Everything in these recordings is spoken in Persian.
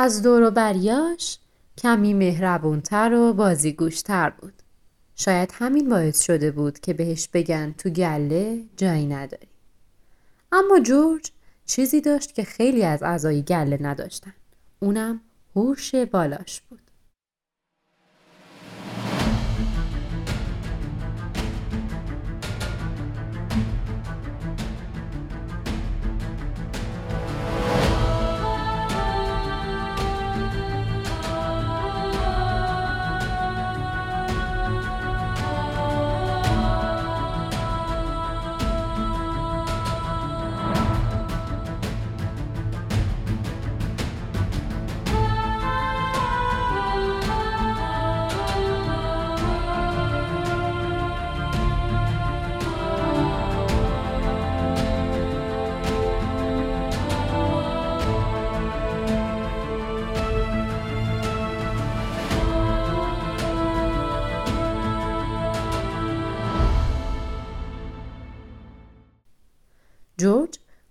از دور و بریاش کمی مهربونتر و بازیگوشتر بود. شاید همین باعث شده بود که بهش بگن تو گله جایی نداری. اما جورج چیزی داشت که خیلی از اعضای گله نداشتن. اونم هوش بالاش بود.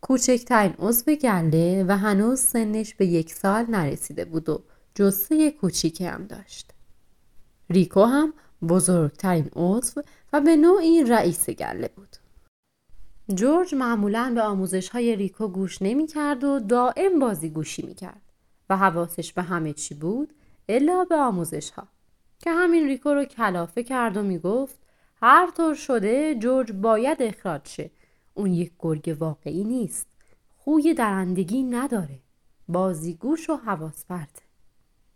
کوچکترین عضو گله و هنوز سنش به یک سال نرسیده بود و جسه کوچیکی هم داشت. ریکو هم بزرگترین عضو و به نوعی رئیس گله بود. جورج معمولا به آموزش های ریکو گوش نمی کرد و دائم بازی گوشی می کرد و حواسش به همه چی بود الا به آموزش ها که همین ریکو رو کلافه کرد و می گفت هر طور شده جورج باید اخراج شه اون یک گرگ واقعی نیست. خوی درندگی نداره. بازیگوش و حواس پرته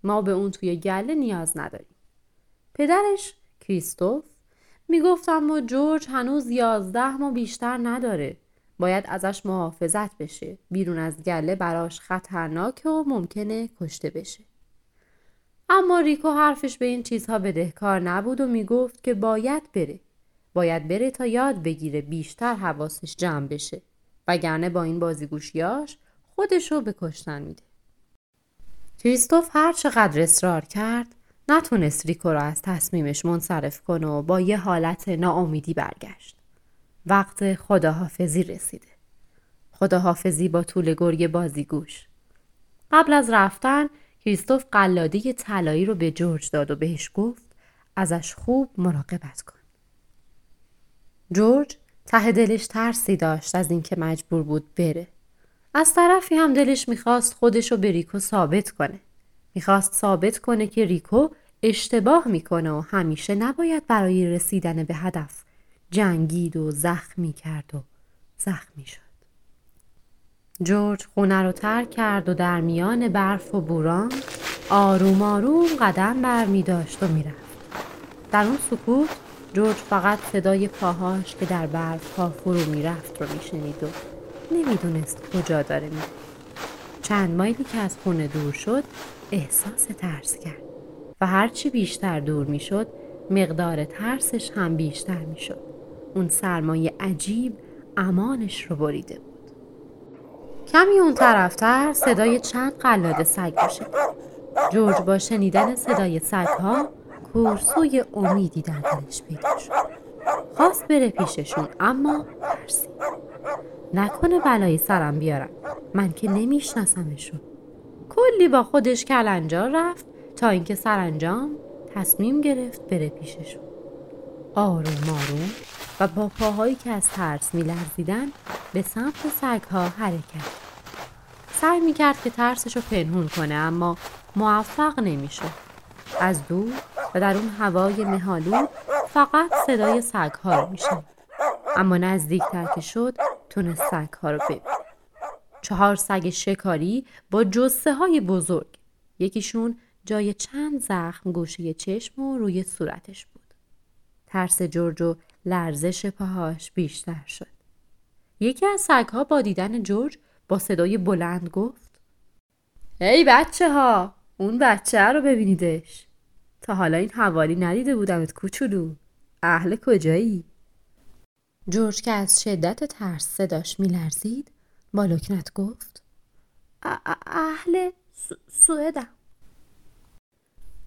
ما به اون توی گله نیاز نداریم. پدرش کریستوف می‌گفت اما جورج هنوز یازده ما بیشتر نداره. باید ازش محافظت بشه. بیرون از گله براش خطرناک و ممکنه کشته بشه. اما ریکو حرفش به این چیزها بدهکار نبود و می‌گفت که باید بره. باید بره تا یاد بگیره بیشتر حواسش جمع بشه. وگرنه با این بازیگوشیاش خودشو به کشتن میده. کریستوف هر چقدر اصرار کرد نتونست ریکو را از تصمیمش منصرف کنه و با یه حالت ناامیدی برگشت. وقت خداحافظی رسیده. خداحافظی با طول گرگ بازیگوش. قبل از رفتن کریستوف قلاده طلایی رو به جورج داد و بهش گفت ازش خوب مراقبت کن. جورج ته دلش ترسی داشت از اینکه مجبور بود بره. از طرفی هم دلش می‌خواست خودشو به ریکو ثابت کنه. می‌خواست ثابت کنه که ریکو اشتباه می‌کنه و همیشه نباید برای رسیدن به هدف جنگید و زخمی کرد و زخمی شد. جورج خونه رو ترک کرد و در میان برف و بوران آروم آروم قدم بر می داشت و می‌رفت. در اون سکوت جورج فقط صدای پاهاش که در برف ها فرو می‌رفت رو میشنید و نمی‌دونست کجا داره می چند مایلی که از خونه دور شد احساس ترس کرد و هرچی بیشتر دور می‌شد مقدار ترسش هم بیشتر می‌شد. اون سرمایه عجیب امانش رو بریده بود. کمی اون طرفتر صدای چند قلاده سگ میشه جورج با شنیدن صدای سگ ها کورسوی امیدی در دلش پیدا شد. خواست بره پیششون اما ترسید. نکنه بلای سرم بیارم. من که نمیشناسمشون. کلی با خودش کلنجار رفت تا اینکه سرانجام تصمیم گرفت بره پیششون. آروم آروم و با پاهایی که از ترس میلرزیدن به سمت سگها حرکت سعی می‌کرد که ترسش رو پنهون کنه اما موفق نمی‌شد. از دور و در اون هوای مهالود فقط صدای ها رو میشه اما نزدیکتر که شد تونست ها رو ببین. چهار سگ شکاری با جسه های بزرگ. یکیشون جای چند زخم گوشه چشم و روی صورتش بود. ترس جورج و لرزش پاهاش بیشتر شد. یکی از ها با دیدن جورج با صدای بلند گفت ای بچه ها اون بچه رو ببینیدش. تا حالا این حوالی ندیده بودمت کوچولو. اهل کجایی؟ جورج که از شدت ترس صداش میلرزید با لکنت گفت اهل سوئدم.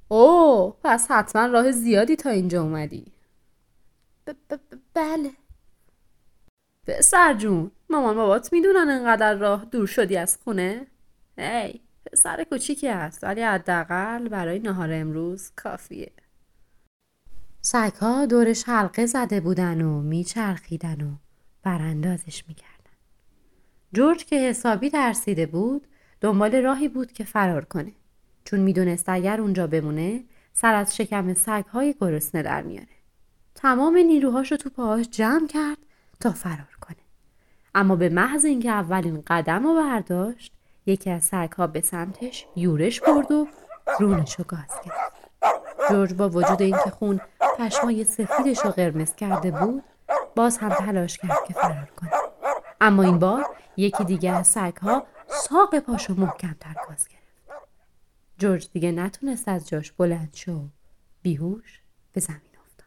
اوه پس حتما راه زیادی تا اینجا اومدی. بله. پسر جون مامان بابات می‌دونن انقدر راه دور شدی از خونه؟ هی پسر کوچیکی است ولی حداقل برای نهار امروز کافیه. سگها دورش حلقه زده بودن و میچرخیدن و براندازش می‌کردن. جورج که حسابی ترسیده بود دنبال راهی بود که فرار کنه. چون می‌دونست اگر اونجا بمونه سر از شکم سگهای گرسنه در میاره. تمام نیروهاش رو تو پاهاش جمع کرد تا فرار کنه. اما به محض اینکه اولین قدم رو برداشت یکی از سگها به سمتش یورش برد و رونش رو گاز گرفت جورج با وجود اینکه خون پشمای سفیدش رو قرمز کرده بود باز هم تلاش کرد که فرار کنه. اما این بار یکی دیگه از سگها ساق پاشو محکمتر گاز گرفت جورج دیگه نتونست از جاش بلند شو بیهوش به زمین افتاد.